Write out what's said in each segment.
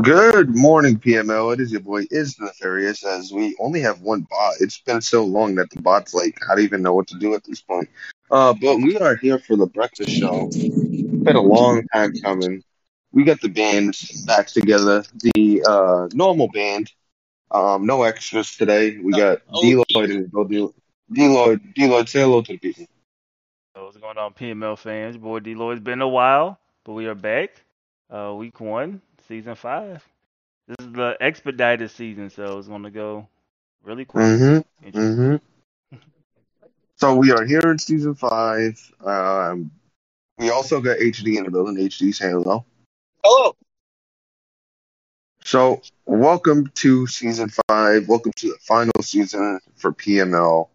Good morning, PML. It is your boy Is Nefarious. As we only have one bot, it's been so long that the bot's like, I don't even know what to do at this point. Uh, but we are here for the breakfast show. It's been a long time coming. We got the band back together, the uh, normal band. Um, no extras today. We got Oh, Deloitte and go Deloitte. Deloitte, say hello to the people. What's going on, PML fans? Boy D Lloyd. It's been a while, but we are back. Uh, week one, season five. This is the expedited season, so it's gonna go really quick. Mm-hmm. Mm-hmm. So we are here in season five. Um, we also got HD in the building. HD, say hello. Hello. So, welcome to season five. Welcome to the final season for PML.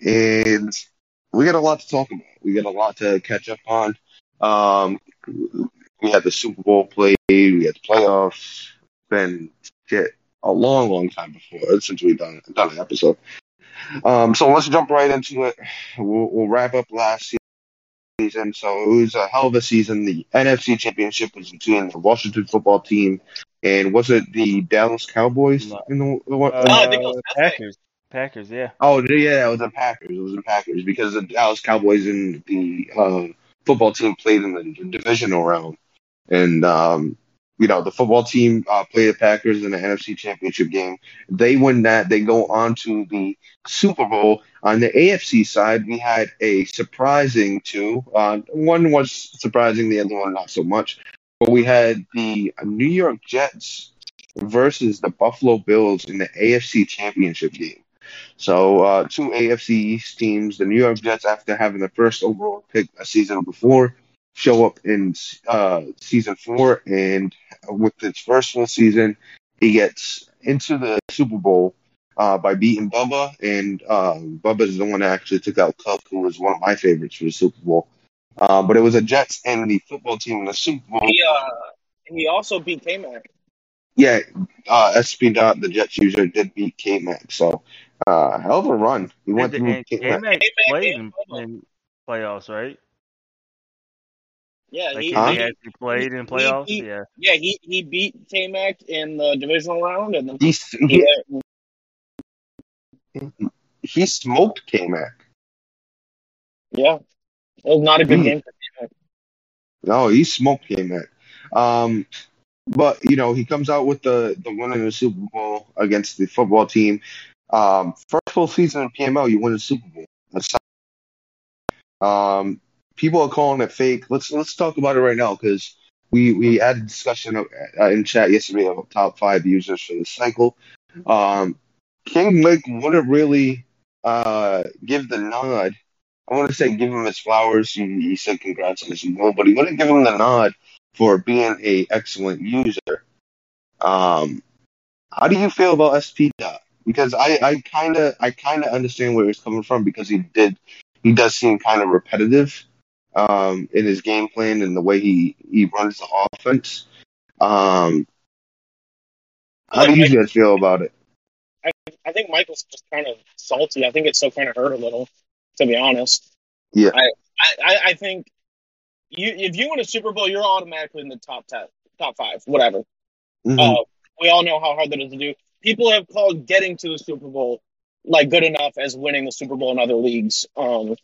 And we got a lot to talk about. We got a lot to catch up on. Um, we had the Super Bowl played, we had the playoffs. Been shit a long, long time before since we've done done an episode. Um, so let's jump right into it. We'll, we'll wrap up last season. So it was a hell of a season. The NFC Championship was between the Washington Football Team and was it the Dallas Cowboys? No. In the, the, one- Uh, Oh, I think it was Packers. Packers. Packers, yeah. Oh yeah, it was the Packers. It was the Packers because the Dallas Cowboys and the uh, football team played in the divisional round, and um, you know the football team uh, played the Packers in the NFC Championship game. They win that. They go on to the Super Bowl. On the AFC side, we had a surprising two. Uh, one was surprising, the other one not so much. But we had the New York Jets versus the Buffalo Bills in the AFC Championship game. So uh, two AFC East teams, the New York Jets, after having the first overall pick a season before, show up in uh, season four, and with its first full season, he gets into the Super Bowl uh, by beating Bubba, and um, Bubba is the one that actually took out Cook, who was one of my favorites for the Super Bowl. Uh, but it was a Jets and the football team in the Super Bowl. He uh he also beat K Mac. Yeah, uh, SP Dot, the Jets user, did beat K Mac. So, uh, hell of a run. He went And, through and K-Mac. K-Mac K-Mac played in, in playoffs, right? Yeah, Like he, Huh? he he actually played in he- playoffs. he- yeah. yeah he he beat K Mac in the divisional round, and then He, he he, went- he smoked K Mac. yeah, it was not a good Hmm. game for K Mac. No, he smoked K Mac. Um, but you know, he comes out with the the win in the Super Bowl against the football team. Um, first full season in PML, you win the Super Bowl. That's um, people are calling it fake. Let's let's talk about it right now because we we had a discussion of, uh, in chat yesterday about top five users for the cycle. Um, King Mick wouldn't really uh give the nod. I want to say give him his flowers. He, he said congrats on his goal, but he wouldn't give him the nod for being a excellent user. Um, how do you feel about SP Dot? Because I I kind of I kind of understand where he's coming from because he did he does seem kind of repetitive um, in his game plan and the way he he runs the offense. Um, how do you guys feel about it? I, I think Michael's just kind of salty. I think it still kind of hurt a little, to be honest. Yeah. I, I, I- think you if you win a Super Bowl, you're automatically in the top ten, top five, whatever. Mhm. Uh, we all know how hard that is to do. People have called getting to the Super Bowl like good enough as winning the Super Bowl in other leagues. Um,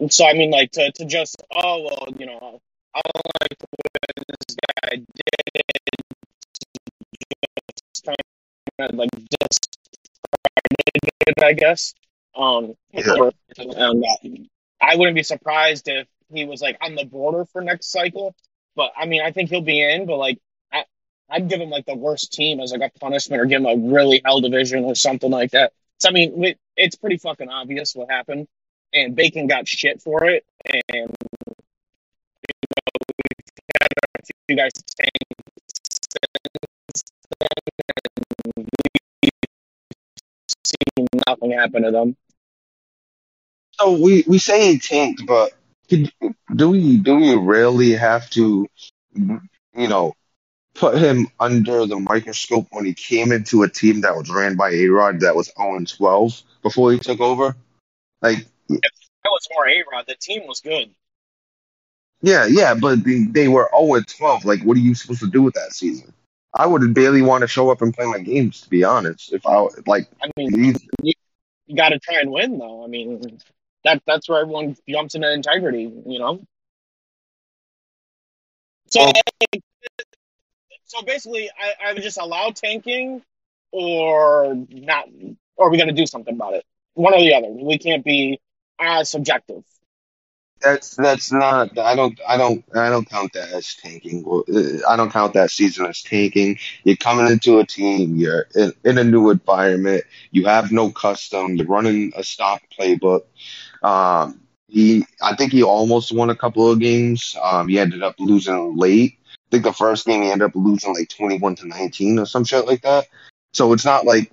and so I mean, like to to just oh well, you know, I don't like the way this guy did it. Just kind of like discredited, I guess. Um, Yeah. and, uh, I wouldn't be surprised if he was like on the border for next cycle. But I mean, I think he'll be in. But like, I, I'd give him like the worst team as like a punishment, or give him a really hell division or something like that. So I mean, it, it's pretty fucking obvious what happened, and Bacon got shit for it, and you know, we've had a few guys and we've seen nothing happen to them. So we, we say tanked, but do we do we really have to, you know, put him under the microscope when he came into a team that was ran by A Rod that was 0 12 before he took over. Like, That was more A Rod. The team was good. yeah, yeah, but they, they were 0 12. Like, what are you supposed to do with that season? I would barely want to show up and play my games, to be honest. If I like, I mean, these- you got to try and win, though. I mean, that that's where everyone jumps into integrity, you know. So, Well- so basically, I, I would just allow tanking, or not, or we going to do something about it. One or the other. We can't be as subjective. that's that's not. I don't. I don't. I don't count that as tanking. Uh, I don't count that season as tanking. You're coming into a team. You're in, in a new environment. You have no custom. You're running a stock playbook. Um, he. I think he almost won a couple of games. Um, he ended up losing late. I think the first game he ended up losing like 21 to 19 or some shit like that. So it's not like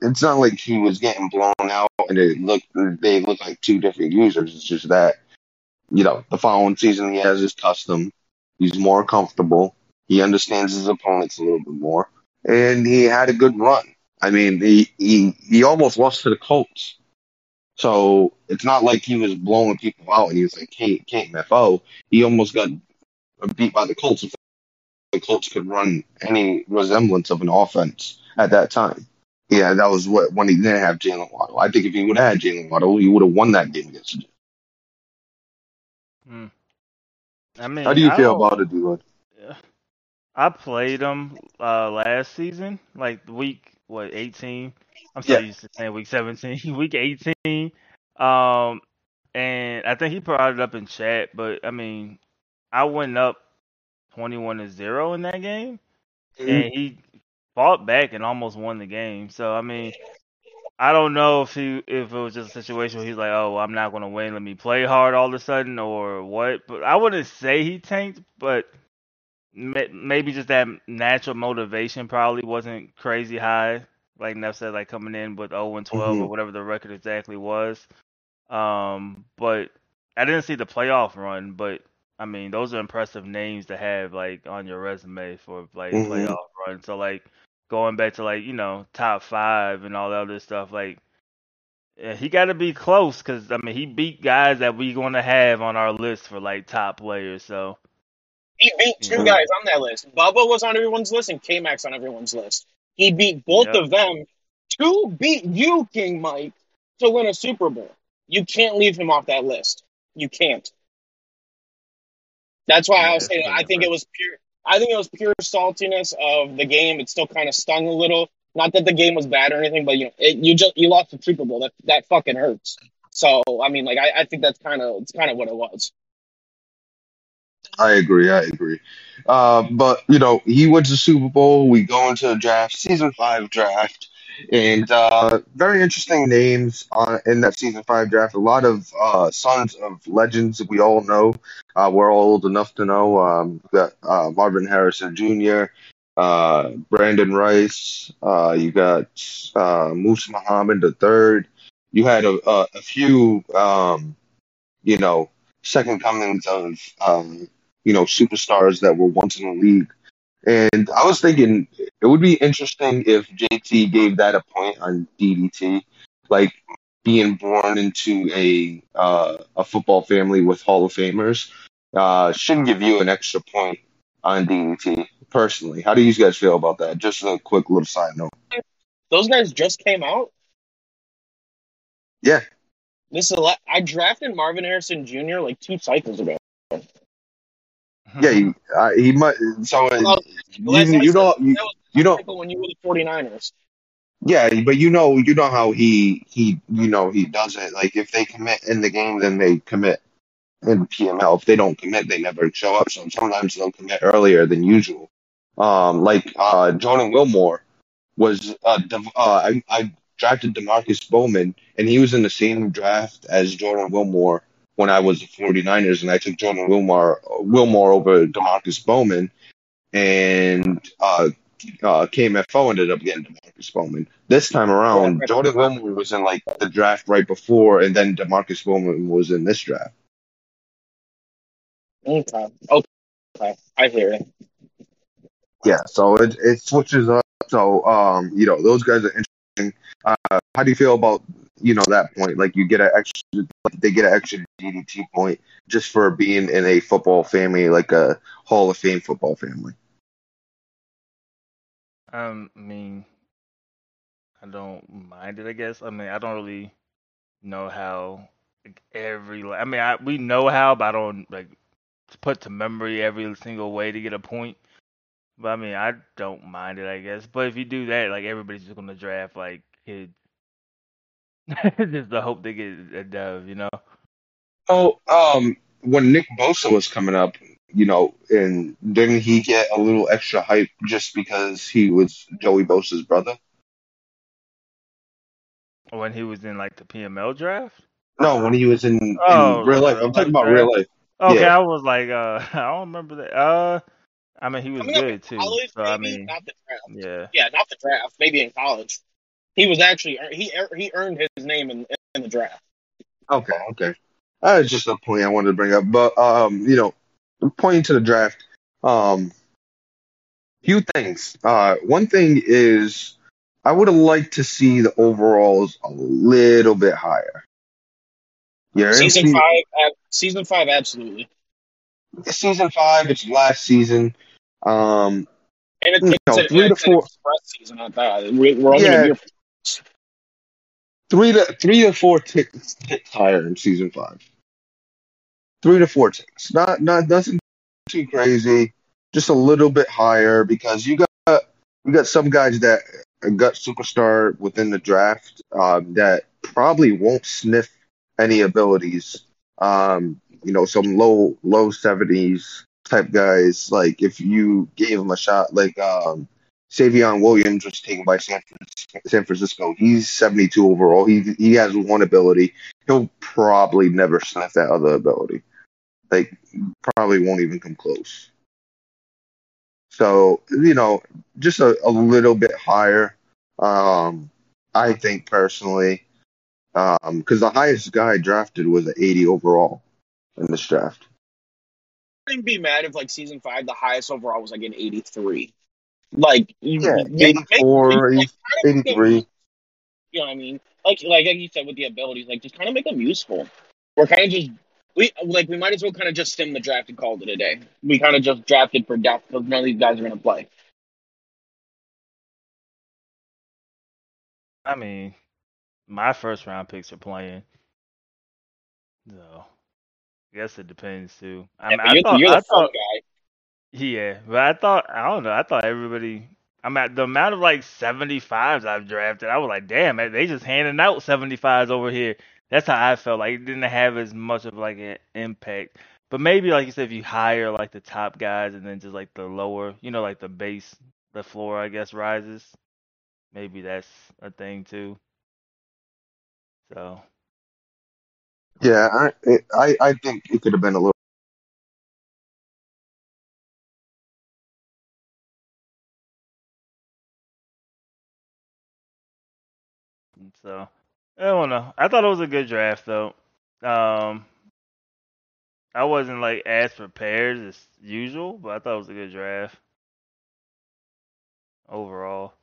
it's not like he was getting blown out and it looked they look like two different users. It's just that you know the following season he has his custom. He's more comfortable. He understands his opponents a little bit more, and he had a good run. I mean, he he he almost lost to the Colts. So it's not like he was blowing people out and he was like, "Can't can't MFO." He almost got beat by the Colts. The Colts could run any resemblance of an offense at that time. Yeah, that was what when he didn't have Jalen Waddle. I think if he would have had Jalen Waddle, he would have won that game against the Jets. Hmm. I mean, How do you I feel about it, D-Lloyd? I played them uh, last season, like week what eighteen. I'm so Yeah. used to saying week seventeen, week eighteen. Um, and I think he brought it up in chat, but I mean, I went up twenty one to zero in that game, and he fought back and almost won the game. So I mean, I don't know if he if it was just a situation where he's like, oh, I'm not going to win, let me play hard all of a sudden, or what. But I wouldn't say he tanked, but maybe just that natural motivation probably wasn't crazy high. Like Neff said, like coming in with 0 and 12 or Mhm. whatever the record exactly was. Um, but I didn't see the playoff run, but I mean, those are impressive names to have like on your resume for like Mhm. playoff run. So like going back to like you know top five and all that other stuff, like yeah, he got to be close because I mean he beat guys that we going to have on our list for like top players. So He beat two Yeah. guys on that list. Bubba was on everyone's list, and K Max on everyone's list. He beat both Yep. of them to beat you, King Mike, to win a Super Bowl. You can't leave him off that list. You can't. That's why I was saying I think it was pure. I think it was pure saltiness of the game. It still kind of stung a little. Not that the game was bad or anything, but you know, it, you just you lost the Super Bowl. That that fucking hurts. So I mean, like I, I think that's kind of it's kind of what it was. I agree. I agree. Uh, but you know, he wins the Super Bowl. We go into the draft, season five draft, and uh, very interesting names uh, in that season five draft. A lot of uh, sons of legends that we all know. Uh, we're all old enough to know. Um, got uh, Marvin Harrison Jr., uh, Brenden Rice. You got uh, Moose Muhammad the third. You had a, a, a few, um, you know, second comings of um, you know, superstars that were once in the league. And I was thinking it would be interesting if JT gave that a point on DDT, like being born into a uh, a football family with Hall of Famers. Uh, should give you an extra point on DDT personally. How do you guys feel about that? Just a quick little side note. Those guys just came out. Yeah. This is a lot. I drafted Marvin Harrison Jr. like two cycles ago. Yeah, he, uh, he might. So uh, Well, you, you know, you, you know, when you were the 49ers. Yeah, but you know, you know how he he you know he does it. Like if they commit in the game, then they commit in PML. If they don't commit, they never show up. So sometimes they'll commit earlier than usual. Um, like uh, Jordan Wilmore was uh, uh I, I drafted Demarcus Bowman, and he was in the same draft as Jordan Wilmore when I was the 49ers, and I took Jordan Wilmore Wilmore over Demarcus Bowman, and uh, uh, KMFO ended up getting Demarcus Bowman. This time around, Yeah. Jordan Wilmore was in like the draft right before, and then Demarcus Bowman was in this draft. Okay. Okay. I hear it. Yeah, so it it switches up. So um, you know, those guys are interesting. Uh, how do you feel about you know that point? Like you get an extra, like they get an extra DDT point just for being in a football family, like a Hall of Fame football family. I mean, I don't mind it. I guess. I mean, I don't really know how like, every. I mean, I we know how, but I don't like put to memory every single way to get a point. But I mean, I don't mind it. I guess. But if you do that, like everybody's just gonna draft like kids, just the hope they get a dove. You know. Oh, um, when Nick Bosa was coming up, you know, and didn't he get a little extra hype just because he was Joey Bosa's brother? When he was in like the PML draft. No, when he was in, in Oh, real life. I'm talking about real life. Okay, Yeah. I was like, uh, I don't remember that. Uh, I mean, he was Coming up in good too. college, So I maybe mean, not the draft. yeah. Yeah, not the draft. Maybe in college, he was actually he he earned his name in in the draft. Okay, okay. That's just a point I wanted to bring up. But um, you know, pointing to the draft, um, few things. Uh, one thing is I would have liked to see the overalls a little bit higher. Yeah, Season five, season five, absolutely. season five. It's last season. Um, And it's, You know, a, three to it's an four- season that. We, we're only Yeah. a year. Three to three to four ticks, ticks higher in season five. Three to four ticks, not not nothing too crazy, just a little bit higher because you got you got some guys that got superstar within the draft um, that probably won't sniff any abilities. Um, you know, some low low seventies type guys. Like if you gave them a shot, like um, Savion Williams was taken by San, San Francisco. He's 72 overall. He he has one ability. He'll probably never sniff that other ability. Like probably won't even come close. So you know, just a, a little bit higher. Um, I think personally, because the highest guy drafted was an 80 overall in this draft. I wouldn't be mad if like season five, the highest overall was like an eighty three. Like you- Yeah, you- make- make- 84, like, make 83. You know what I mean? Like like like you said with the abilities, like just kind of make them useful. We're kind of just we like we might as well kind of just stem the draft and call it a day. We kind of just drafted for depth because none of these guys are going to play. I mean, my first round picks are playing. So, I guess it depends too. I Yeah, mean, but I you're, thought, you're I the fun thought, guy. Yeah, but I thought, I don't know, I thought everybody. I'm at the amount of like 75s I've drafted. I was like, damn, they just handing out 75s over here. That's how I felt. Like it didn't have as much of like an impact. But maybe like you said, if you hire like the top guys and then just like the lower, you know, like the base, the floor, I guess rises. Maybe that's a thing too. So Yeah, I I I think it could have been a little. So I don't know. I thought it was a good draft though. Um, I wasn't like as prepared as usual, but I thought it was a good draft overall.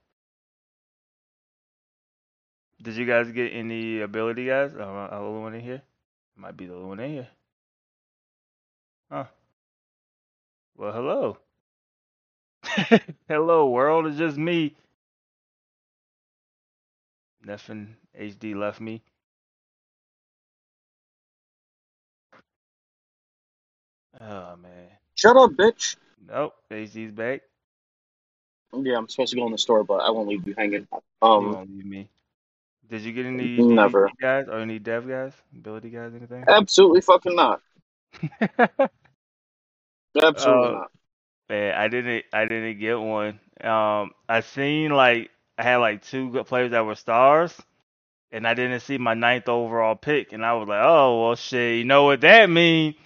Did you guys get any ability guys? Oh, I'm the only one in here. Might be the only one in here. Huh. Well, hello. hello, world. It's just me. Nothing HD left me. Oh man. Shut up, bitch. Nope. HD's back. Yeah, I'm supposed to go in the store, but I won't leave you hanging. you Um, won't leave me. Did you get any Never. Guys or any dev guys, ability guys, anything? absolutely fucking not. Absolutely Uh, not. Man, I didn't. I didn't get one. Um, I seen like I had like two good players that were stars, and I didn't see my ninth overall pick, and I was like, oh well, shit. You know what that means?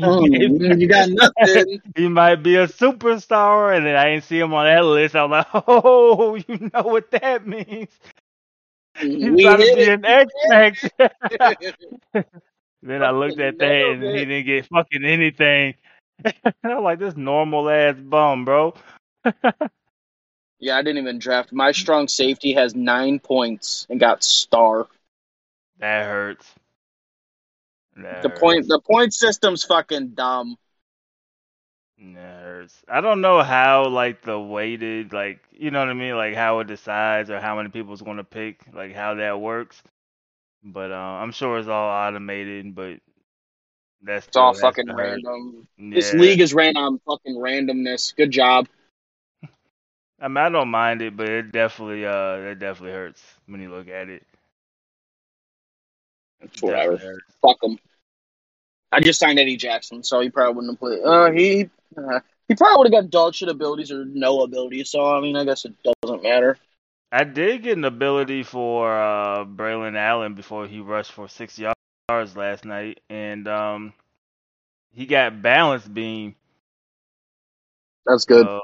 Mm, you got nothing. he might be a superstar, and then I didn't see him on that list. I was like, oh, you know what that means? He's We about to be an X Factor. Then I looked at that and he didn't get fucking anything. I'm like this normal ass bum, bro. Yeah, I didn't even draft. My strong safety has nine points and got star. that hurts. That The hurts. point the point system's fucking dumb. That hurts. I don't know how like the weighted like you know what I mean like how it decides or how many people's going to pick like how that works. But uh, I'm sure it's all automated. But that's It's all fucking hurt. random. Yeah. This league is ran on fucking randomness. Good job. I mean, I don't mind it, but it definitely uh it definitely hurts when you look at it. It's whatever. Definitely hurts. Fuck him. I just signed Eddie Jackson, so he probably wouldn't have played. Uh, he uh, he probably would have got dog shit abilities or no abilities. So I mean, I guess it doesn't matter. I did get an ability for uh Braelon Allen before he rushed for six yards last night, and um he got balance beam. That's good. So,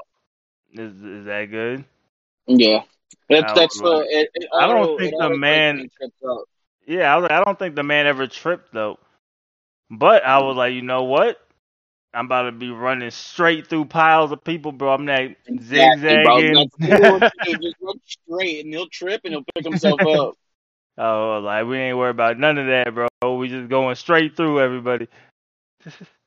is is that good? yeah, that's that's the. It, it I don't auto- think the man- makes me tripped up. Yeah, I, I don't think the man ever tripped though. But I was like, you know what? I'm about to be running straight through piles of people, bro. I'm not Exactly, zigzagging. Cool. Just run straight, and he'll trip, and he'll pick himself up. oh, like we ain't worried about none of that, bro. We just going straight through everybody.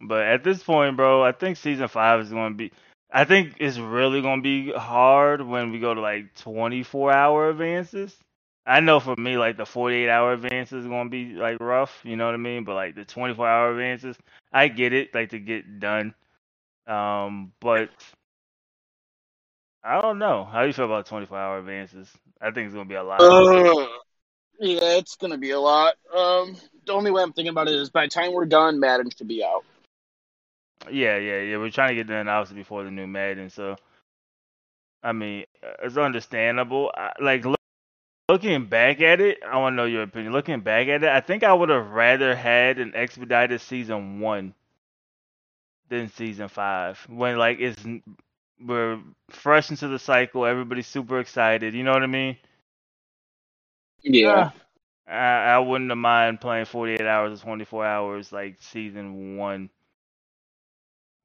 but at this point, bro, I think season five is going to be. I think it's really going to be hard when we go to like 24 hour advances. I know for me, like the 48 hour advances is going to be like rough, you know what I mean? But like the 24 hour advances, I get it, like to get done. Um, but I don't know. How do you feel about 24 hour advances? I think it's going to be a lot. Uh, yeah, it's gonna be a lot. Um, the only way I'm thinking about it is by the time we're done, Madden should be out. Yeah, yeah, yeah. We're trying to get done obviously before the new Madden, so I mean, uh, it's understandable. I, like look, looking back at it, I want to know your opinion. Looking back at it, I think I would have rather had an expedited season one than season five. When like it's we're fresh into the cycle, everybody's super excited. You know what I mean? Yeah, Uh, I, I wouldn't have mind playing 48 hours or 24 hours like season one.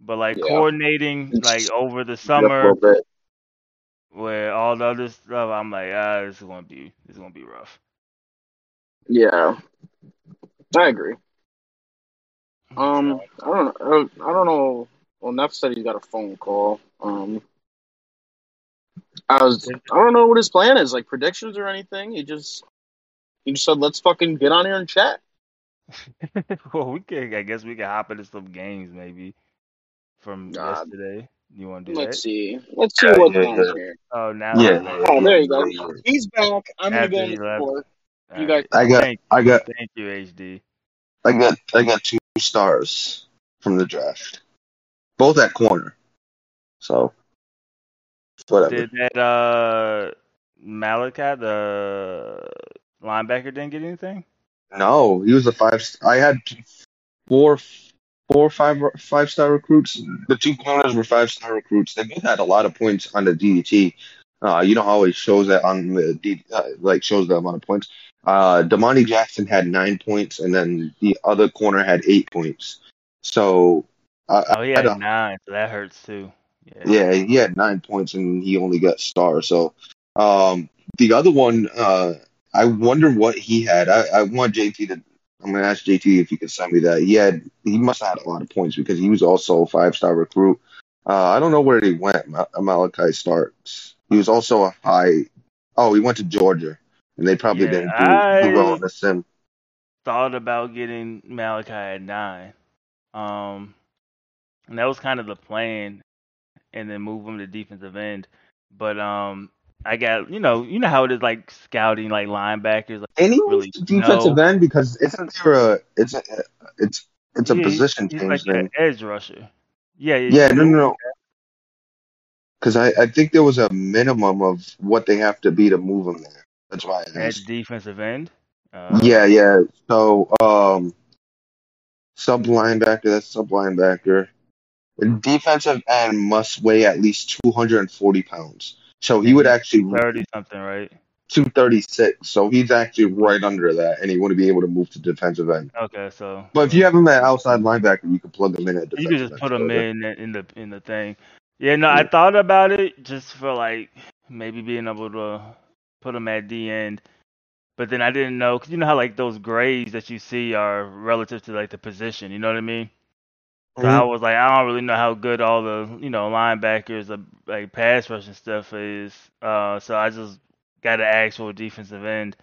But like Yeah. coordinating like over the summer where all the other stuff, I'm like, ah, this is gonna be this is gonna be rough. yeah, I agree. Um, I don't, I don't, I don't know. Well, Neff said he's got a phone call. Um, I was, I don't know what his plan is, like predictions or anything. He just, he just said, let's fucking get on here and chat. well, we can. I guess we can hop into some games maybe from Nah. yesterday. You want to do Let's that? see, let's see Yeah, what's yeah, on yeah. here. Oh, now. Yeah. Oh, there you go. He's back. I'm gonna go After on he the floor. You All guys- I got, Thank, I got, thank you, HD. I got, I got two stars from the draft, both at corner. So, whatever. Did that uh Malaki, the linebacker, didn't get anything? No, he was a five. I had four, four, five, five star recruits. The two corners were five star recruits. They both had a lot of points on the DDT. Uh, you know how it shows that on the D, uh, like shows the amount of points. Uh, Damani Jackson had nine points, and then the other corner had eight points. So, uh, Oh, he had nine, so that hurts too. Yeah. yeah, he had nine points and he only got star. So um, the other one, uh, I wonder what he had. I, I want JT to. I'm gonna ask JT if he can send me that. He had. He must have had a lot of points because he was also a five star recruit. Uh, I don't know where he went. Ma- Malaki Starks. He was also a high. Oh, he went to Georgia, and they probably Yeah, didn't do, I- do well in the sim. Thought about getting Malaki at nine. Um, and that was kind of the plan, and then move him to defensive end. But um, I got you know you know how it is like scouting like linebackers. Like, And he Really, defensive end because isn't there a? It's a. It's it's a Yeah, position he's change like edge rusher. Yeah, Yeah, no, no, no. Because I, I think there was a minimum of what they have to be to move him there. That's why asked. defensive end. Uh, Yeah, yeah. So, um, sub linebacker, that's sub linebacker. The defensive end must weigh at least 240 pounds. So he would actually, thirty something, right? 236, so he's actually right under that, and he wouldn't be able to move to defensive end. Okay, so But if you have him at outside linebacker, you can plug him in at you defensive could just put him in uh, in the in the thing. Yeah, no, I thought about it just for like maybe being able to put him at the end, but then I didn't know because you know how like those grades that you see are relative to like the position. You know what I mean? So I Mhm. was like, I don't really know how good all the you know linebackers, uh, like pass rush and stuff is. Uh, so I just got an actual defensive end.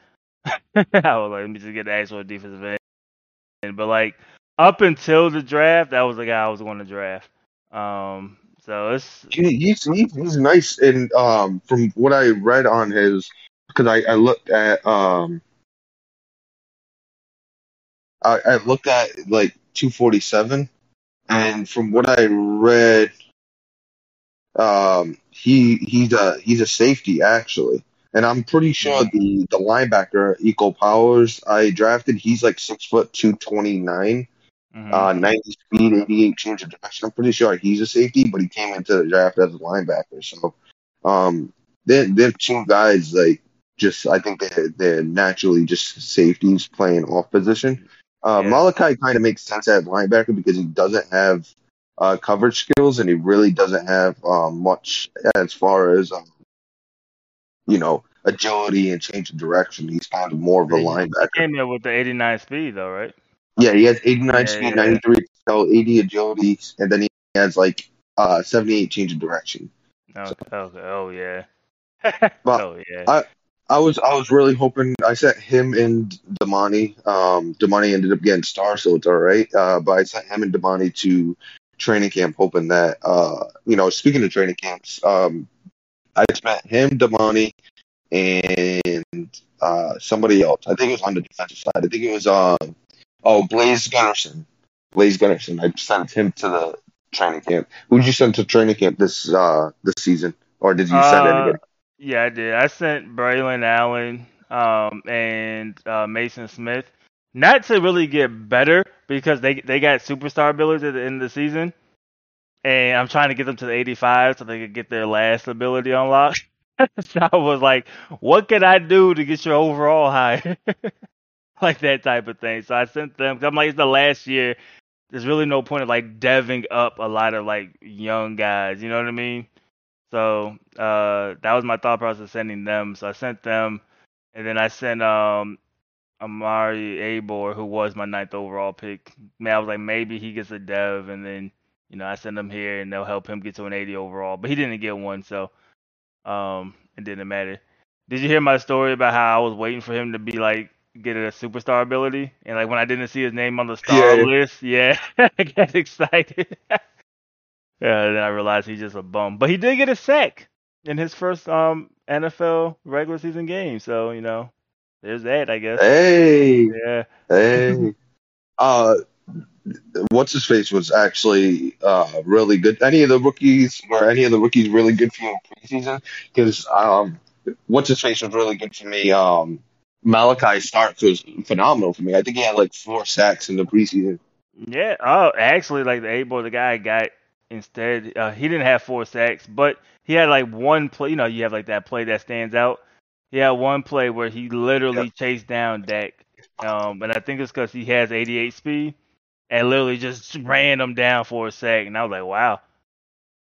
I was like, let me just get the actual defensive end. But like up until the draft, that was the guy I was going to draft. Um, so it's He, he's, he's nice, and um, from what I read on his, because I, I looked at um, I, I looked at like 247, and from what I read, um, he he's a he's a safety actually, and I'm pretty sure the the linebacker Eco Powers I drafted, he's like six foot two twenty nine. mhm. Uh, 90 speed, 88 change of direction. I'm pretty sure he's a safety, but he came into the draft as a linebacker. So, um, they're, they're two guys like just I think they're they're naturally just safeties playing off position. Uh, Yeah. Malaki kind of makes sense at linebacker because he doesn't have uh, coverage skills and he really doesn't have um, much as far as um, you know agility and change of direction. He's kind of more of a He- linebacker. Came in with the 89 speed though, right? Yeah, he has 89 Yeah, speed, yeah. 93 excel, 80 agility, and then he has like uh 78 change of direction. Okay. okay. Oh yeah. But oh yeah. I was I was really hoping I sent him and Damani. Um, Damani ended up getting star, so it's all right. Uh, but I sent him and Damani to training camp, hoping that uh, you know, speaking of training camps, um, I met him, Damani, and uh somebody else. I think it was on the defensive side. I think it was um, oh Blaze Gunnerson. Blaze Gunnerson. I sent him to the training camp. Who'd you send to training camp this uh this season, or did you send Uh, anybody? Yeah, I did. I sent Braelon Allen um, and uh, Mason Smith, not to really get better because they they got superstar abilities at the end of the season, and I'm trying to get them to the 85 so they could get their last ability unlocked. so I was like, what can I do to get your overall high? like that type of thing. So I sent them. I'm like, it's the last year. There's really no point of like deving up a lot of like young guys. You know what I mean? So uh, that was my thought process sending them. So I sent them, and then I sent um Amari Abor, who was my ninth overall pick. Man, I was like maybe he gets a dev, and then you know I send him here, and they'll help him get to an 80 overall. But he didn't get one, so um it didn't matter. Did you hear my story about how I was waiting for him to be like get a superstar ability, and like when I didn't see his name on the star Yeah, list, yeah, I got excited. Yeah, then I realized he's just a bum. But he did get a sack in his first um NFL regular season game. So, you know, there's that, I guess. Hey, Yeah. hey. Uh, what's his face was actually uh really good. Any of the rookies or any of the rookies really good for you in preseason? Because um, what's his face was really good for me. Um, Malaki Starks was phenomenal for me. I think he had like four sacks in the preseason. Yeah. Oh, actually, like the A boy, the guy got instead, uh, he didn't have four sacks, but he had like one play. You know, you have like that play that stands out. He had one play where he literally chased down Dak. Um, and I think it's because he has 88 speed and literally just ran him down for a sack. And I was like, wow.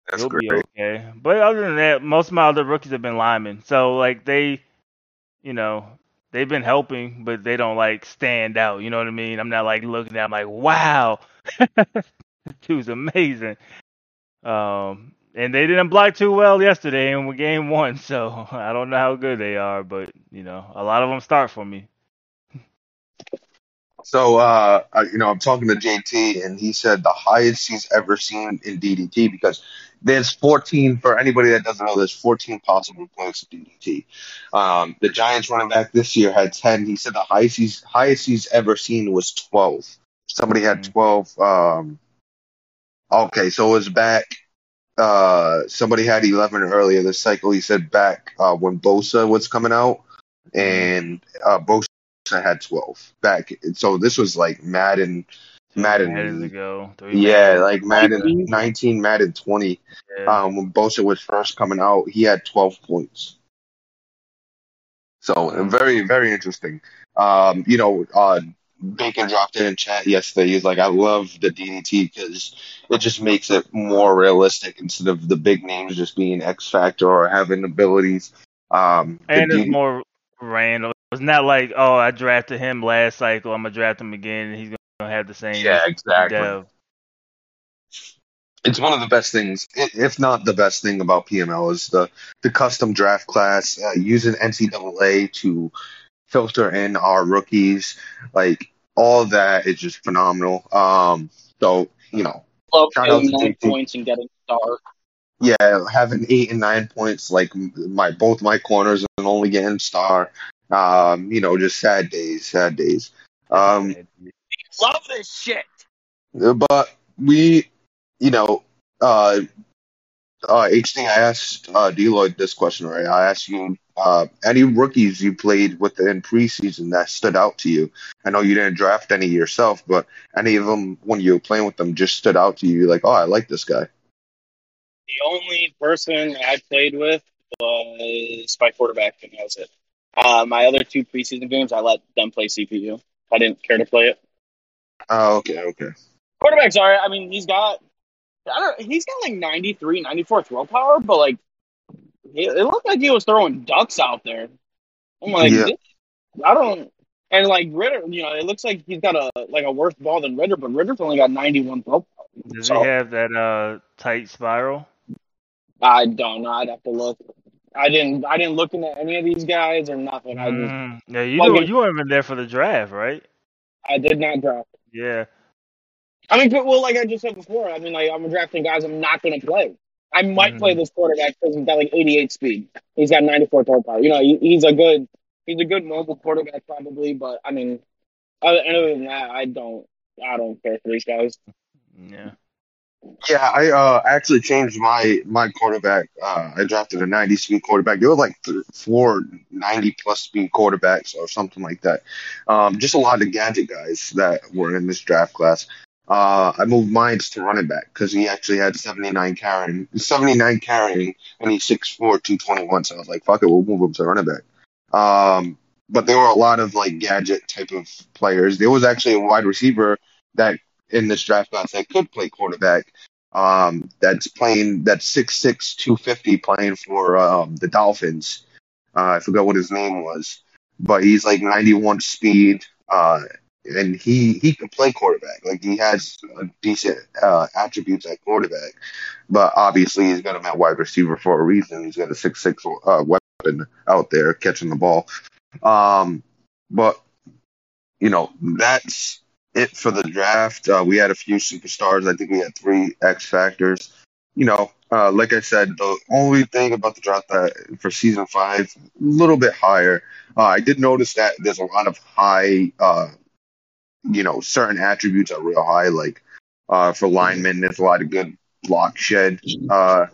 That's He'll great. be okay. But other than that, most of my other rookies have been linemen. So like they, you know, they've been helping, but they don't like stand out. You know what I mean? I'm not like looking at. I'm like, wow, dude's amazing. Um, and they didn't block too well yesterday in game one. So I don't know how good they are, but you know, a lot of them start for me. So, uh, I- you know, I'm talking to JT, and he said the highest he's ever seen in DDT because there's 14 for anybody that doesn't know. There's 14 possible points of DDT. Um, the Giants running back this year had 10. He said the highest he's highest he's ever seen was 12. Somebody had Mhm. 12. Um, okay, so it was back. Uh, somebody had 11 earlier this cycle. He said back uh, when Bosa was coming out, and uh, Bosa had 12 back. So this was like Madden, Madden. Matters ago. Yeah, Matters. like Madden 19, Madden 20. Yeah. Um, when Bosa was first coming out, he had 12 points. So very, very interesting. Um, you know, uh, Bacon dropped it in chat yesterday. He's like, I love the DDT because it just makes it more realistic instead of the big names just being X Factor or having abilities. Um, And it's D- more random. It's not like, oh, I drafted him last cycle. I'm gonna draft him again, and he's gonna have the same yeah, exactly. dev. It's one of the best things, if not the best thing about PML, is the the custom draft class uh, using NCAA to filter in our rookies. Like all that is just phenomenal. Um, so you know, Love Shout out to nine JT. points and getting dark. yeah, having eight and nine points, like my both my corners and only getting star. Um, you know, just sad days, sad days. Um, Love this shit. but we, you know, uh, uh, HD, I asked uh, Deloitte this question, right? I asked you, uh, any rookies you played with in preseason that stood out to you? I know you didn't draft any yourself, but any of them when you were playing with them just stood out to you? Like, oh, I like this guy. The only person I played with was my quarterback, and that was it. Uh, my other two preseason games, I let them play CPU. I didn't care to play it. Oh, okay, okay. Quarterback's all right. I mean, he's got, I don't, he's got like 93, 94 throw power, but like, it, it looked like he was throwing ducks out there. I'm like, Yeah. this- I don't, and like Ritter, you know, it looks like he's got a like a worse ball than Ritter, but Ritter's only got 91 throw. Does So- he have that uh tight spiral? I don't know. I'd have to look. I didn't. I didn't look into any of these guys or nothing. I just, Mm, yeah, you Like you weren't even there for the draft, right? I did not draft. Yeah. I mean, but, well, like I just said before, I mean, like I'm drafting guys I'm not going to play. I might Mhm. play this quarterback because he's got like 88 speed. He's got 94 throw power. You know, he, he's a good, he's a good mobile quarterback probably. But I mean, other, other than that, I don't, I don't care for these guys. Yeah. Yeah, I uh actually changed my my quarterback. Uh, I drafted a 90 speed quarterback. There were like th- four 90 plus speed quarterbacks or something like that. Um, just a lot of gadget guys that were in this draft class. Uh, I moved mine to running back because he actually had 79 carrying, 79 carrying, and he's 6'4", 221. So I was like, fuck it, we'll move him to running back. Um, but there were a lot of like gadget type of players. There was actually a wide receiver that in this draft class that could play quarterback. Um, that's playing that's 6'6", 250 playing for um, the Dolphins. Uh, I forgot what his name was, but he's like 91 speed. Uh, and he he can play quarterback. Like he has decent uh, attributes at quarterback, but obviously he's got him at wide receiver for a reason. He's got a six six uh, weapon out there catching the ball. Um, but you know that's it for the draft. Uh, we had a few superstars. I think we had three X factors. You know, uh, like I said, the only thing about the draft that for season five, a little bit higher. Uh, I did notice that there's a lot of high, uh, you know, certain attributes are real high. Like uh, for linemen, there's a lot of good block shed uh,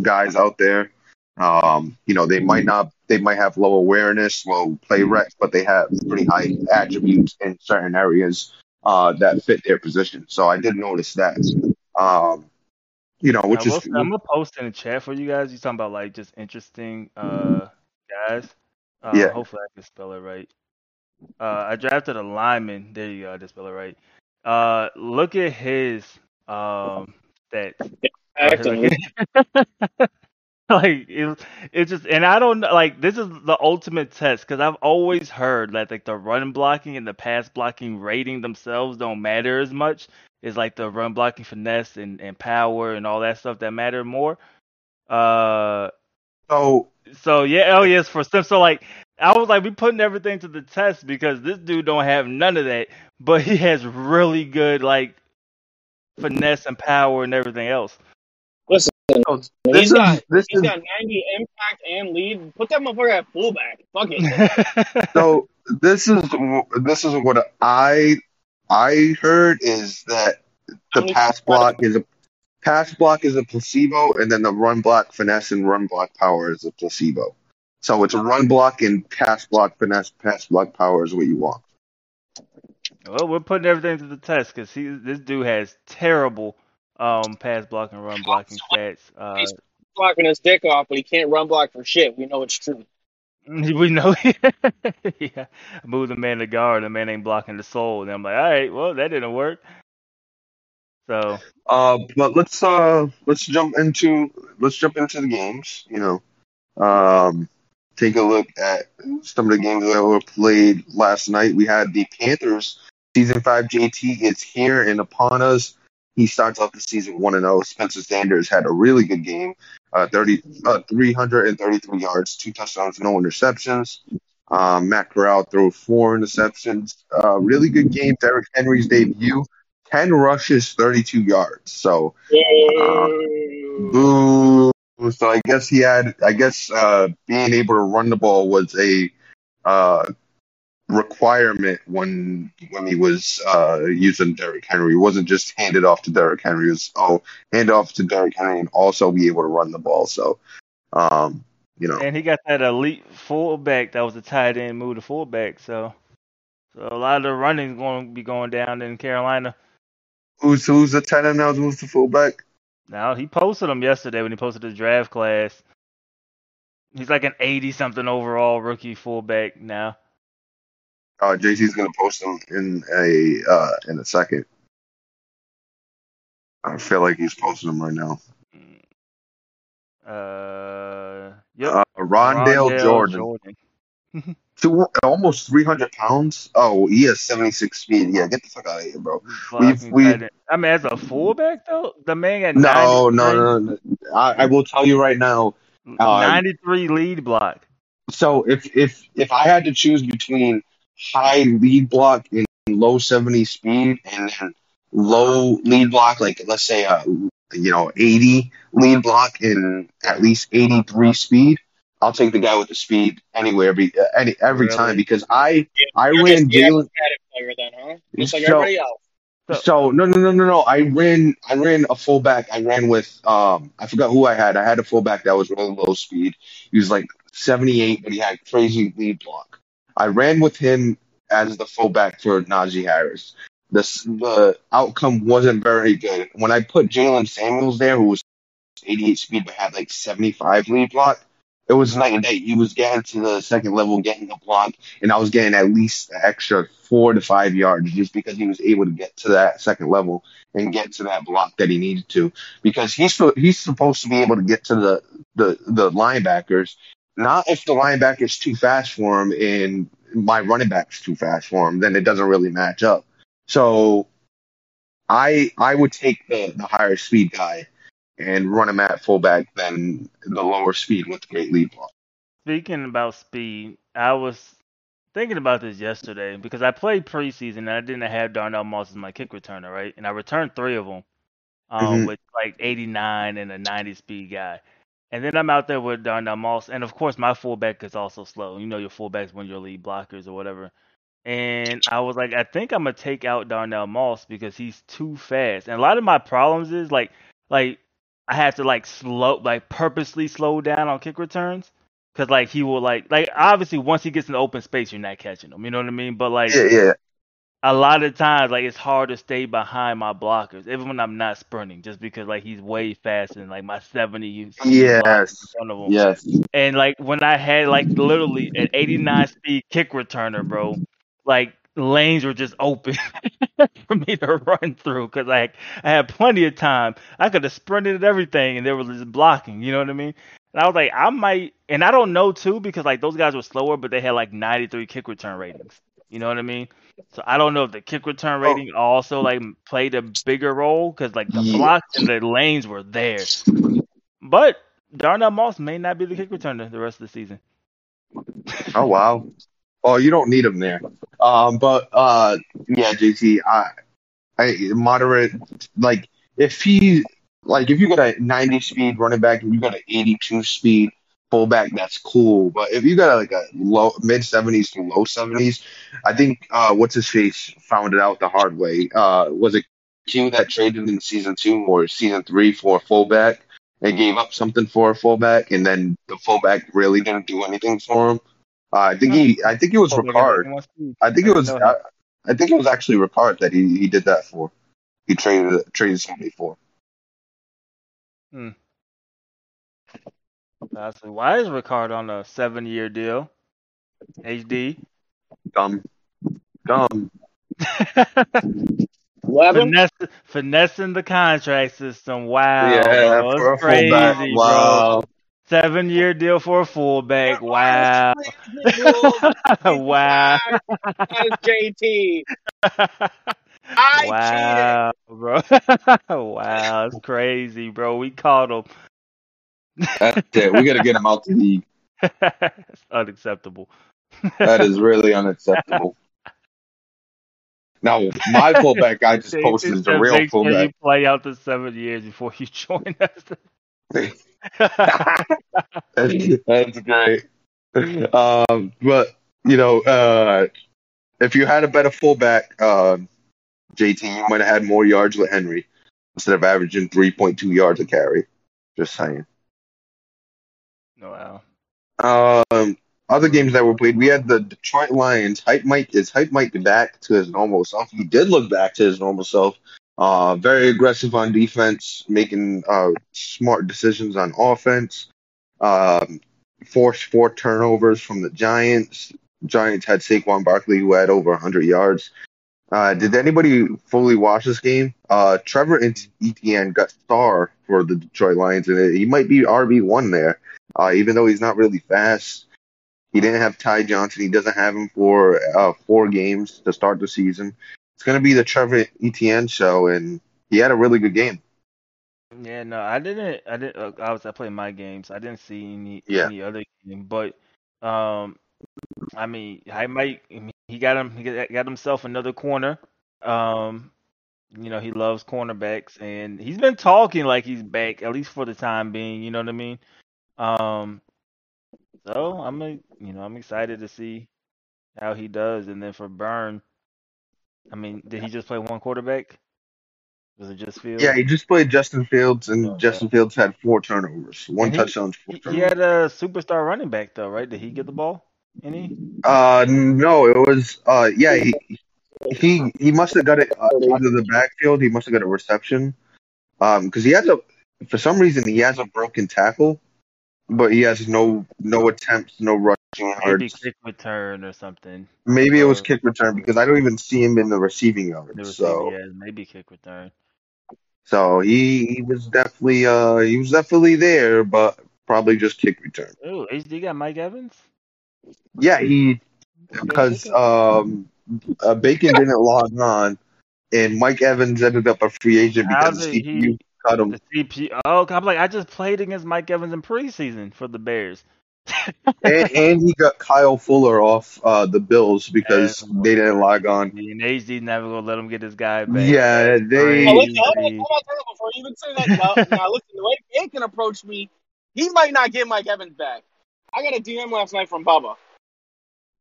guys out there. Um, you know, they might not, they might have low awareness, low play reps, but they have pretty high attributes in certain areas uh, that fit their position. So I did notice that. Um, you know, which will is I'm gonna post in the chat for you guys. You talking about like just interesting uh guys. Uh, Yeah. Hopefully I can spell it right. Uh, I drafted a lineman. There you go. I did spell it right. Uh, look at his um stats. Acting. like it, it's just and I don't like this is the ultimate test because I've always heard that like the run blocking and the pass blocking rating themselves don't matter as much. It's like the run blocking finesse and, and power and all that stuff that matter more. Uh so so yeah, oh yes, for some so like I was like we putting everything to the test because this dude don't have none of that, but he has really good like finesse and power and everything else. Listen, so he's is got this he's is got 90 impact and lead. Put that motherfucker at fullback. Fuck it. so this is this is what I I heard is that the pass block is a pass block is a placebo, and then the run block finesse and run block power is a placebo. So it's a run block and pass block finesse, pass block power is what you want. Well, we're putting everything to the test because this dude has terrible um pass blocking, and run blocking stats. Uh, He's blocking his dick off, but he can't run block for shit. We know it's true. We know. yeah, move the man to guard. The man ain't blocking the soul. And I'm like, all right, well, that didn't work. So Uh, but let's uh let's jump into let's jump into the games. You know, um, take a look at some of the games that were played last night. We had the Panthers season five JT is here and upon us. He starts off the season one and zero. Spencer Sanders had a really good game, uh, 30, uh, 333 yards, two touchdowns, no interceptions. Um, Matt Corral threw four interceptions. Uh, really good game. Derrick Henry's debut, 10 rushes, 32 yards. So, uh, boo. So I guess he had, I guess, uh, being able to run the ball was a, uh, requirement when when he was uh, using Derrick Henry. It wasn't just handed off to Derrick Henry. It was oh hand off to Derrick Henry and also be able to run the ball. So um, you know and he got that elite fullback that was a tight end move to fullback. So so a lot of the running is going to be going down in Carolina. who's who's the tight end now? Who's the fullback? Now he posted them yesterday when he posted his draft class. He's like an eighty something overall rookie fullback now. Uh, JC's gonna post him in a uh, in a second. I feel like he's posting them right now. Uh, yep. Uh, Rondale, Rondale Jordan, Two, almost 300 pounds. Oh, he has 76 speed. Yeah, get the fuck out of here, bro. Blocking we-. I mean, as a fullback though, the man got No, no, no, no. I, I will tell you right now. Uh, 93 lead block. So if if if I had to choose between high lead block and low 70 speed and then low lead block, like let's say uh you know 80 lead block and at least 83 speed, I'll take the guy with the speed anywhere, every uh, any every Really? time because I I You're ran Jalen. athletic player then, huh? Just like So- everybody else. So no no no no no. I ran I ran a fullback. I ran with um I forgot who I had. I had a fullback that was really low speed. He was like 78, but he had crazy lead block. I ran with him as the fullback for Najee Harris. The the outcome wasn't very good. When I put Jaylen Samuels there, who was 88 speed but had like 75 lead block, it was night and day. He was getting to the second level, getting the block, and I was getting at least an extra four to five yards just because he was able to get to that second level and get to that block that he needed to. Because he's he's supposed to be able to get to the the the linebackers, not if the linebacker's too fast for him and my running back's too fast for him, then it doesn't really match up. So I I would take the, the higher speed guy and run him at fullback than the lower speed with great lead block. Speaking about speed, I was thinking about this yesterday because I played preseason and I didn't have Darnell Moss as my kick returner, right? And I returned three of them um, Mhm. with like 89 and a 90 speed guy. And then I'm out there with Darnell Moss, and of course my fullback is also slow. You know your fullbacks when your lead blockers or whatever. And I was like, I think I'm gonna take out Darnell Moss because he's too fast. And a lot of my problems is like, like I have to like slow, like purposely slow down on kick returns. Cause like he will like, like obviously once he gets in open space, you're not catching him. You know what I mean? But like Yeah, yeah. a lot of times, like it's hard to stay behind my blockers, even when I'm not sprinting, just because like he's way faster than like my 70 speed Yes. in of him. Yes. And like when I had like literally an 89 speed kick returner, bro, like lanes were just open for me to run through because like I had plenty of time. I could have sprinted at everything and they were just blocking. You know what I mean? And I was like, I might, and I don't know too because like those guys were slower, but they had like 93 kick return ratings. You know what I mean? So I don't know if the kick return Oh. rating also like played a bigger role because like the Yeah. blocks and the lanes were there. But Darnell Moss may not be the kick returner the rest of the season. Oh wow. Oh, you don't need him there. Um, but uh, yeah, JT, I, I moderate. Like if he, like if you got a 90 speed running back and you got an 82 speed fullback, that's cool. But if you got like a low mid 70s to low 70s, I think uh, what's his face found it out the hard way. Uh, was it Q that traded in season two or season three for a fullback? and gave up something for a fullback, and then the fullback really didn't do anything for him. Uh, I think he, I think it was Fullback Ricard. in. I think it was, I, I think it was actually Ricard that he, he did that for. He traded traded somebody for. I said, why is Ricard on a seven year deal? HD. Gum. Gum. Finesse, finessing the contract system. Wow. yeah, bro. for a fullback. crazy, bro. Wow. Seven year deal for a fullback. Wow. wow. As JT. I wow, bro. wow, it's crazy, bro. We caught him. That's it. We got to get him out the league. it's unacceptable. That is really unacceptable. Now, my fullback I just posted it is a real make sure fullback. you play out the seven years before you join us. That's great. Um, but you know, uh, if you had a better fullback, uh, JT, you might have had more yards with Henry instead of averaging three point two yards a carry. Just saying. wow. Um, other games that were played, we had the Detroit Lions. Hype Mike is Hype Mike back to his normal self. He did look back to his normal self. Uh, very aggressive on defense, making uh, smart decisions on offense. Um, forced four turnovers from the Giants. Giants had Saquon Barkley, who had over 100 yards. Uh, did anybody fully watch this game? Uh, Trevor Etienne got star for the Detroit Lions, and he might be RB one there. Uh, even though he's not really fast, he didn't have Ty Johnson. He doesn't have him for uh, four games to start the season. It's going to be the Trevor Etienne show, and he had a really good game. Yeah, no, I didn't. I didn't. Uh, I was. I played my games. I didn't see any Yeah. any other game, but um, I mean, I might. He got him. He got, got himself another corner. Um, you know, he loves cornerbacks, and he's been talking like he's back at least for the time being. You know what I mean? Um, so I'm a, you know, I'm excited to see how he does, and then for Burn, I mean, did he just play one quarterback? Was it just Fields? Yeah, he just played Justin Fields, and Okay. Justin Fields had four turnovers, one he- touchdown, four He, he had a superstar running back though, right? Did he get the ball? Any? Uh, no, it was uh, yeah, he he he must have got it uh, out of the backfield. He must have got a reception, um, because he has a for some reason he has a broken tackle, but he has no no attempts, no rushing yards. Maybe kick return or something. Maybe it was kick return because I don't even see him in the receiving The yards. So yeah, maybe kick return. so he he was definitely uh he was definitely there, but probably just kick return. Oh, HD got Mike Evans. Yeah, he because um uh, Bacon didn't log on, and Mike Evans ended up a free agent because he- cut him. The CP. Oh, I'm like, I just played against Mike Evans in preseason for the Bears. and, and he got Kyle Fuller off uh, the Bills because Yeah. they didn't log on. And HD never gonna let him get this guy back. Yeah, they. Oh, listen, hold on, hold on, hold on, before you even say that. Now, now, listen, the way Aiken approached me, he might not get Mike Evans back. I got a DM last night from Bubba.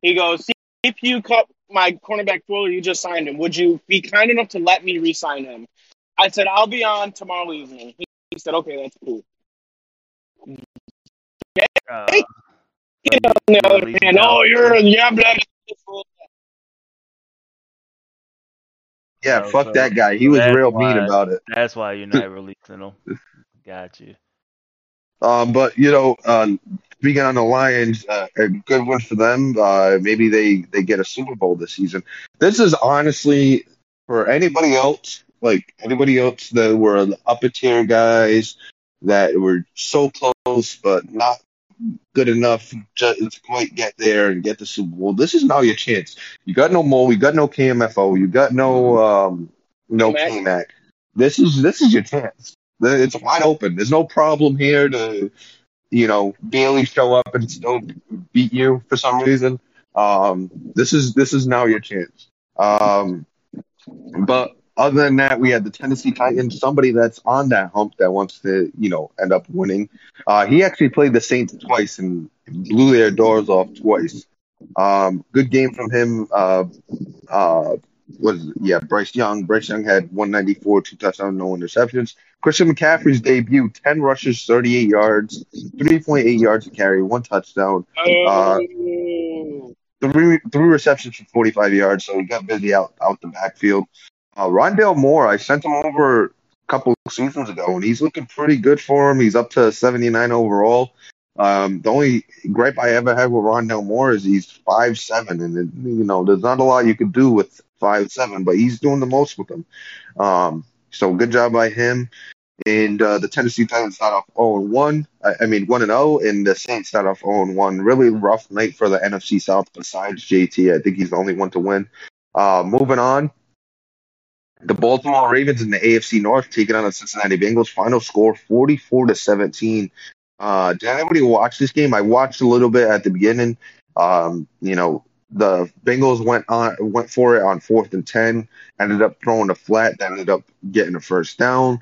He goes, CPU cut my cornerback Fuller, you just signed him. Would you be kind enough to let me re-sign him? I said, I'll be on tomorrow evening. He, he said, okay, that's cool. Uh, Hey, so you- On the you other released hand, him oh, out. you're, yeah, blah, blah, yeah, Oh, fuck so- that guy. He so was that's real mean about it. That's why you're not releasing him. Got you. Um, but you know, um, speaking on the Lions, uh, a good win for them. Uh, maybe they they get a Super Bowl this season. This is honestly for anybody else, like anybody else that were the upper tier guys that were so close but not good enough just to quite get there and get the Super Bowl. This is now your chance. You got no Mo, you got no KMFO, you got no um no K-Mac. K-Mac. This is this is your chance. It's wide open. There's no problem here to, you know, barely show up and still beat you for some reason. Um, this is this is now your chance. Um, but other than that, we had the Tennessee Titans. Somebody that's on that hump that wants to, you know, end up winning. Uh, he actually played the Saints twice and blew their doors off twice. Um, good game from him. Uh, uh, was yeah, Bryce Young. Bryce Young had 194, two touchdowns, no interceptions. Christian McCaffrey's debut, 10 rushes, 38 yards, 3.8 yards to carry, one touchdown. Uh, three three receptions for 45 yards, so he got busy out out the backfield. Uh, Rondale Moore, I sent him over a couple seasons ago, and he's looking pretty good for him. He's up to 79 overall. Um, the only gripe I ever had with Rondale Moore is he's five seven, and it, you know there's not a lot you could do with five seven, but he's doing the most with them. Um, so good job by him. And uh, the Tennessee Titans start off 0 1. I, I mean 1 and 0, and the Saints start off 0 1. Really rough night for the NFC South. Besides JT, I think he's the only one to win. Uh, moving on, the Baltimore Ravens in the AFC North taking on the Cincinnati Bengals. Final score 44 to 17. Uh, did anybody watch this game? I watched a little bit at the beginning. Um, you know, the Bengals went on went for it on fourth and ten, ended up throwing a flat, that ended up getting a first down.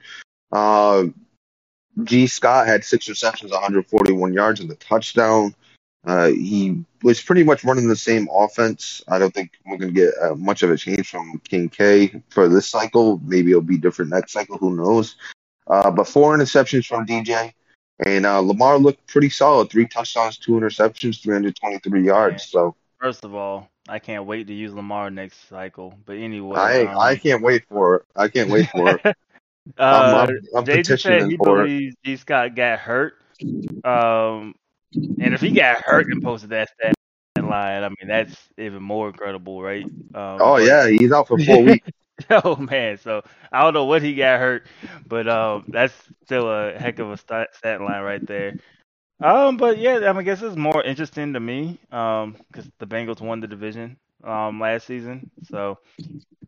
Uh, G. Scott had six receptions, 141 yards, and the touchdown. Uh, he was pretty much running the same offense. I don't think we're going to get uh, much of a change from King K for this cycle. Maybe it'll be different next cycle. Who knows? Uh, but four interceptions from DJ. And uh, Lamar looked pretty solid. Three touchdowns, two interceptions, 323 yards. So First of all, I can't wait to use Lamar next cycle. But anyway, I um, I can't wait for it. I can't wait for it. uh, I'm, I'm just said he believes G. Scott got hurt. Um, and if he got hurt and posted that stat line, I mean that's even more incredible, right? Um, Oh yeah, he's out for four weeks. oh man, so I don't know what he got hurt, but um, that's still a heck of a stat, stat line right there. Um, but yeah, I, mean, I guess it's more interesting to me, um, because the Bengals won the division um last season, so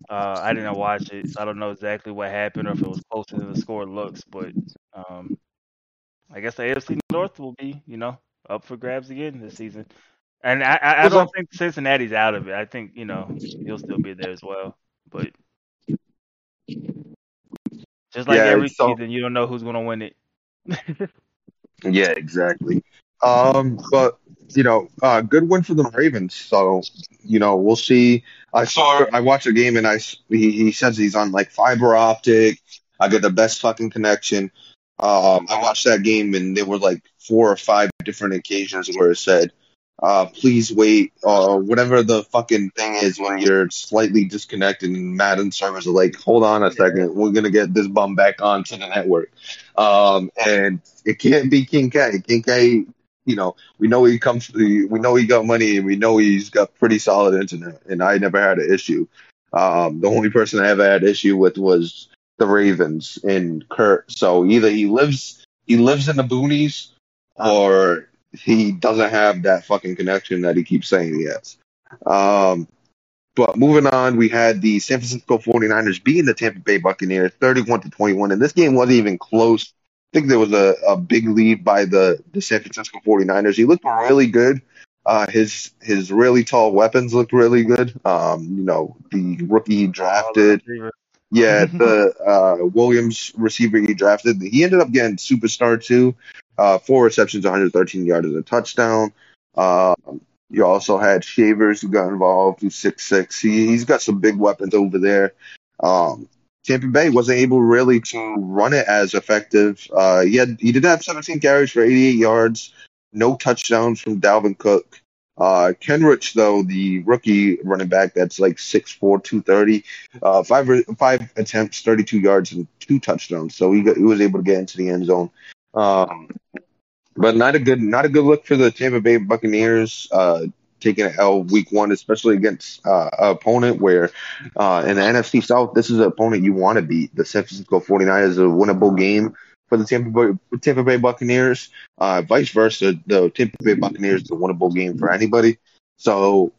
uh, I didn't watch it. So I don't know exactly what happened or if it was closer than the score looks, but um, I guess the AFC North will be, you know, up for grabs again this season. And I, I, I don't think Cincinnati's out of it. I think, you know, he'll still be there as well. But just like Yeah, every so season, you don't know who's gonna win it. yeah, exactly. Um, but you know, uh, good win for the Ravens. So you know, we'll see. I saw, I watched a game, and I he, he says he's on like fiber optic. I get the best fucking connection. Um, I watched that game, and they were like four or five different occasions where it said, uh, "Please wait," or whatever the fucking thing is when you're slightly disconnected, and Madden servers are like, "Hold on a second, we're gonna get this bum back onto the network." Um, and it can't be King K. King K, you know, we know he comes, we know he got money, and we know he's got pretty solid internet, and I never had an issue. Um, the only person I ever had issue with was the Ravens and Kurt. So either he lives, he lives in the boonies, or he doesn't have that fucking connection that he keeps saying he has. Um, but moving on, we had the San Francisco 49ers beating the Tampa Bay Buccaneers 31 to 21. And this game wasn't even close. I think there was a, a big lead by the, the San Francisco 49ers. He looked really good. Uh, his his really tall weapons looked really good. Um, you know, the rookie he drafted. Yeah, the uh, Williams receiver he drafted. He ended up getting superstar too. Uh, four receptions, 113 yards, and a touchdown. Um, you also had Shavers who got involved, who's six six. He he's got some big weapons over there. Um, Tampa Bay wasn't able really to run it as effective. Uh, he had he did have 17 carries for 88 yards, no touchdowns from Dalvin Cook. Uh, Kenrich though, the rookie running back that's like 6'4", 230, uh, five five attempts, 32 yards and two touchdowns. So he got, he was able to get into the end zone. Um, but not a good not a good look for the Tampa Bay Buccaneers. Uh, taking an L week one, especially against uh, an opponent where uh, in the NFC South, this is an opponent you want to beat. The San Francisco 49ers is a winnable game for the Tampa Bay, Tampa Bay Buccaneers. Uh, vice versa, the Tampa Bay Buccaneers is a winnable game for anybody. So,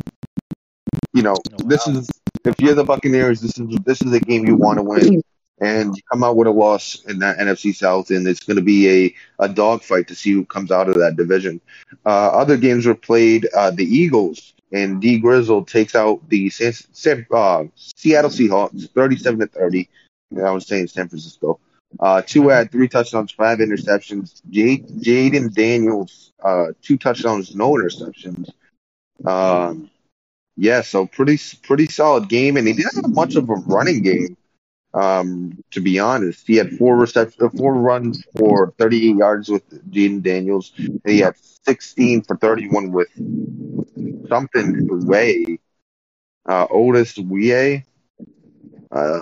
you know, this is if you're the Buccaneers, this is this is a game you want to win. And you come out with a loss in that NFC South, and it's going to be a, a dogfight to see who comes out of that division. Uh, other games were played. Uh, the Eagles and D Grizzle takes out the San, San, uh, Seattle Seahawks, thirty-seven to thirty. I was saying San Francisco. Uh, two had three touchdowns, five interceptions. Jayden Daniels, uh, two touchdowns, no interceptions. Um, yeah, so pretty pretty solid game, and he didn't have much of a running game. Um, to be honest, he had four receptions, four runs for 38 yards with Jayden Daniels. And he had 16 for 31 with something way. Uh, Otis Wie. Uh,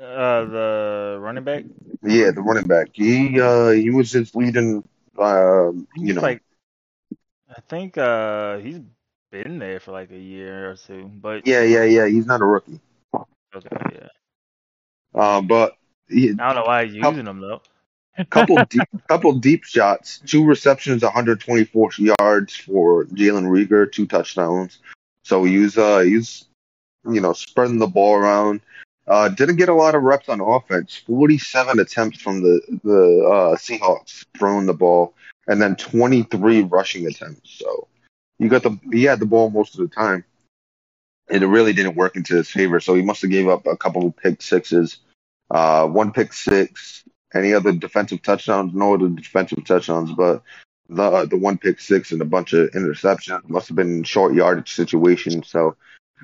Uh, the running back. yeah, the running back. He uh he was his leading Um, you know, like, I think uh he's been there for like a year or two, but yeah, yeah, yeah. He's not a rookie. okay, yeah. Uh, but he, I don't know why he's using them though. couple deep, couple deep shots, two receptions, 124 yards for Jalen Reagor, two touchdowns. So he's uh he's you know spreading the ball around. Uh, didn't get a lot of reps on offense. 47 attempts from the the uh, Seahawks throwing the ball, and then 23 rushing attempts. So you got the he had the ball most of the time, it really didn't work into his favor. So he must have gave up a couple of pick sixes, uh, one pick six, any other defensive touchdowns, no other defensive touchdowns, but the the one pick six and a bunch of interceptions must have been short yardage situations. So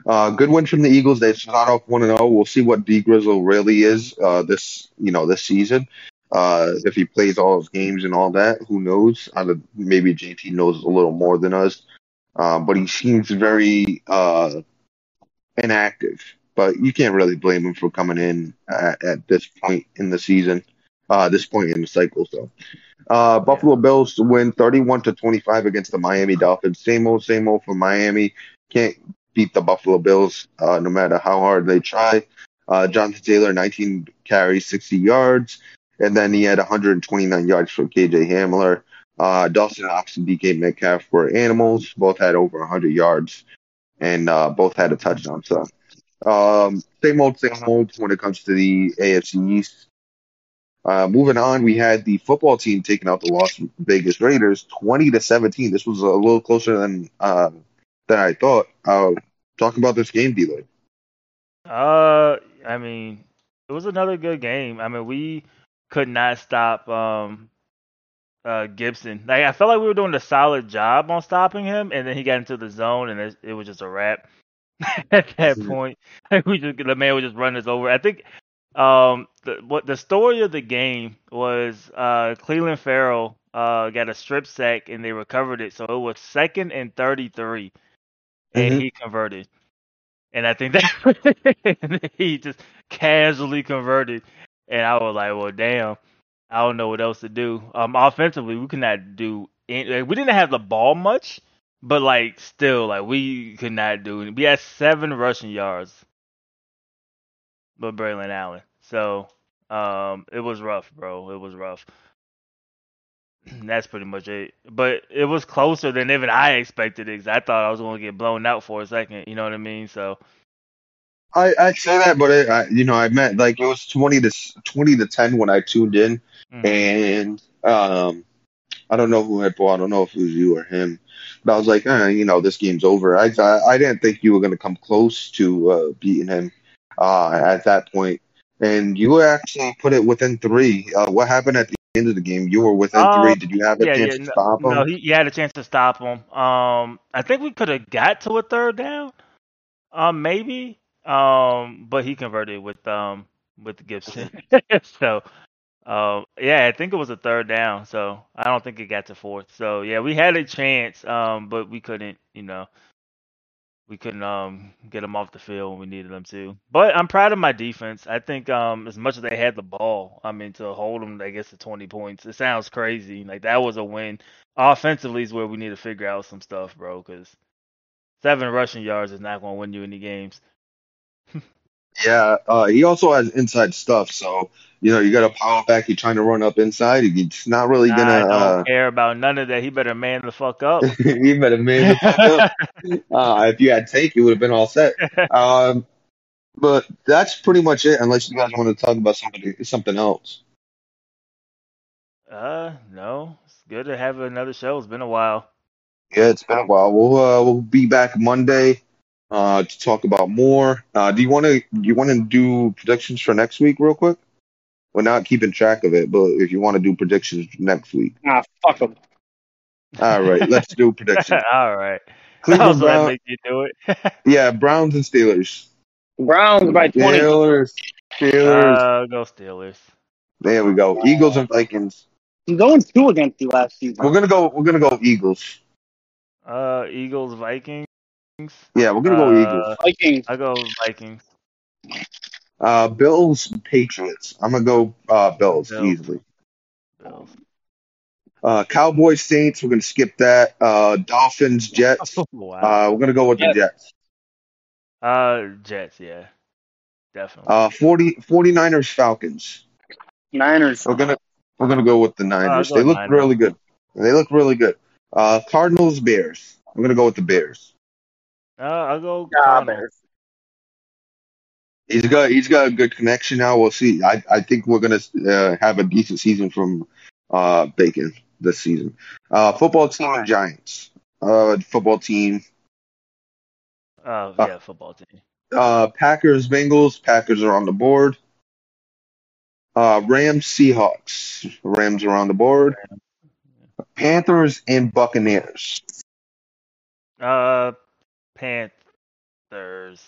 uh, good win from the Eagles. They start off one and zero. We'll see what D Grizzle really is uh, this you know this season. Uh, if he plays all his games and all that, who knows? I maybe JT knows a little more than us. Um, but he seems very uh, inactive. But you can't really blame him for coming in at, at this point in the season, uh, this point in the cycle. So, uh, Buffalo Bills win 31 to 25 against the Miami Dolphins. Same old, same old for Miami. Can't beat the Buffalo Bills uh, no matter how hard they try. Uh, Jonathan Taylor, 19 carries, 60 yards, and then he had 129 yards for KJ Hamler. Uh, Dawson Knox and DK Metcalf were animals. Both had over 100 yards, and uh, both had a touchdown. So, um, same old, same old when it comes to the AFC East. Uh, moving on, we had the football team taking out the Las Vegas Raiders, 20 to 17. This was a little closer than uh, than I thought. Uh, talk about this game, Deloy. Uh, I mean, it was another good game. I mean, we could not stop um uh Gibson. Like I felt like we were doing a solid job on stopping him, and then he got into the zone, and it, it was just a wrap. At that Mhm. point, we just the man would just run us over. I think um the what the story of the game was uh Clelin Ferrell uh got a strip sack and they recovered it, so it was second and thirty three, and Mhm. he converted. And I think that he just casually converted, and I was like, "Well, damn, I don't know what else to do." Um, offensively, we could not do. Any, like, we didn't have the ball much, but like still, like we could not do. We had seven rushing yards, but Braelon Allen. So, um, it was rough, bro. It was rough. That's pretty much it. But it was closer than even I expected it. I thought I was going to get blown out for a second. You know what I mean? So. I I say that, but it, I, you know, I meant like it was 20 to 20 to 10 when I tuned in, mhm. and um, I don't know who had ball. I don't know if it was you or him, but I was like, eh, you know, this game's over. I I, I didn't think you were going to come close to uh, beating him uh, at that point. point, and you actually put it within three. Uh, what happened at the end of the game? You were within Um, three. Did you have a yeah, chance yeah, to no, stop him? no, he, he had a chance to stop him. Um, I think we could have got to a third down, um, maybe. Um, but he converted with um with Gibson. so, um, yeah, I think it was a third down. So I don't think it got to fourth. So yeah, we had a chance, um, but we couldn't. You know, we couldn't um get them off the field when we needed them to. But I'm proud of my defense. I think um as much as they had the ball, I mean to hold them, I guess to 20 points. It sounds crazy. Like that was a win. Offensively is where we need to figure out some stuff, bro. Because seven rushing yards is not going to win you any games. Yeah, uh, he also has inside stuff. So you know, you got a power back. You're trying to run up inside. He's not really I gonna. don't Uh, care about none of that. He better man the fuck up. he better man the fuck up. Uh, if you had take, you would have been all set. Um, but that's pretty much it. Unless you guys want to talk about something something else. uh, no, it's good to have another show. It's been a while. Yeah, it's been a while. We'll uh, we'll be back Monday uh, to talk about more. Uh, do you want to you want to do predictions for next week real quick? We're not keeping track of it, but if you want to do predictions next week, Ah, fuck them. all right, let's do predictions. All right. Cleveland Also, that make you do it. yeah, Browns and Steelers. Browns by 20. Steelers, Steelers. uh, go Steelers. There we go. Eagles and Vikings. I'm going two against you last season. We're gonna go. We're gonna go Eagles. Uh, Eagles, Vikings. Yeah, we're gonna go Uh, Eagles. Vikings. I go Vikings. Uh, Bills, Patriots. I'm gonna go uh, Bills Bills. easily. Bills. Uh, Uh, Cowboys Saints. We're gonna skip that. Uh, Dolphins Jets. wow. Uh, we're gonna go with the Jets. Jets. Uh, Jets, yeah, definitely. Uh, 40, 49ers Falcons. Niners. We're gonna we're gonna go with the Niners. go they look Niners. really good. They look really good. Uh, Cardinals Bears. I'm gonna go with the Bears. Uh, I'll go. Ah, He's got he's got a good connection now. We'll see. I I think we're gonna uh, have a decent season from uh Bacon this season. Uh, football team and Giants. Uh, football team. Oh Uh, yeah, football team. Uh, Packers Bengals. Packers are on the board. Uh, Rams Seahawks. Rams are on the board. Panthers and Buccaneers. Uh, Panthers.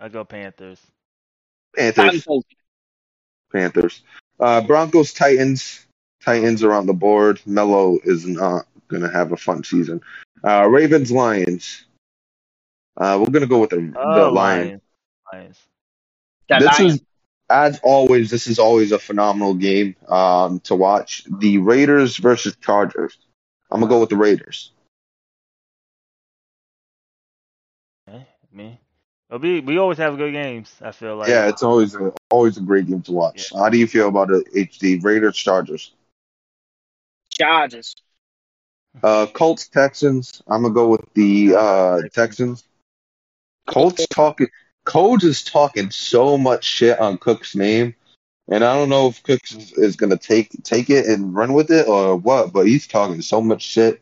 I go Panthers. Panthers. Panthers. Panthers. Uh, Broncos, Titans. Titans are on the board. Melo is not going to have a fun season. Uh, Ravens, Lions. Uh, we're going to go with the, the Oh, Lions. Lions. Lions. That This Lions. is, as always, this is always a phenomenal game um, to watch. The Raiders versus Chargers. I'm going to go with the Raiders. Okay, me. It'll be, we always have good games. I feel like. yeah, it's always a, always a great game to watch. How do you feel about the HD? Raiders, Chargers. Chargers. Uh, Colts, Texans. I'm gonna go with the uh, Texans. Colts talking. Coach is talking so much shit on Cook's name, and I don't know if Cooks is, is gonna take take it and run with it or what. But he's talking so much shit.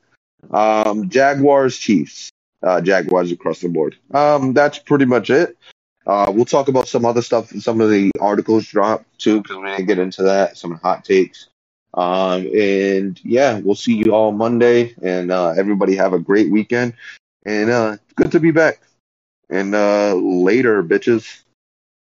Um, Jaguars, Chiefs. Uh, Jaguars across the board. Um, that's pretty much it. Uh, we'll talk about some other stuff. Some of the articles dropped too, because we didn't get into that. Some hot takes. Um, and yeah, we'll see you all Monday. And uh, everybody have a great weekend. And uh, it's good to be back. And uh, later, bitches.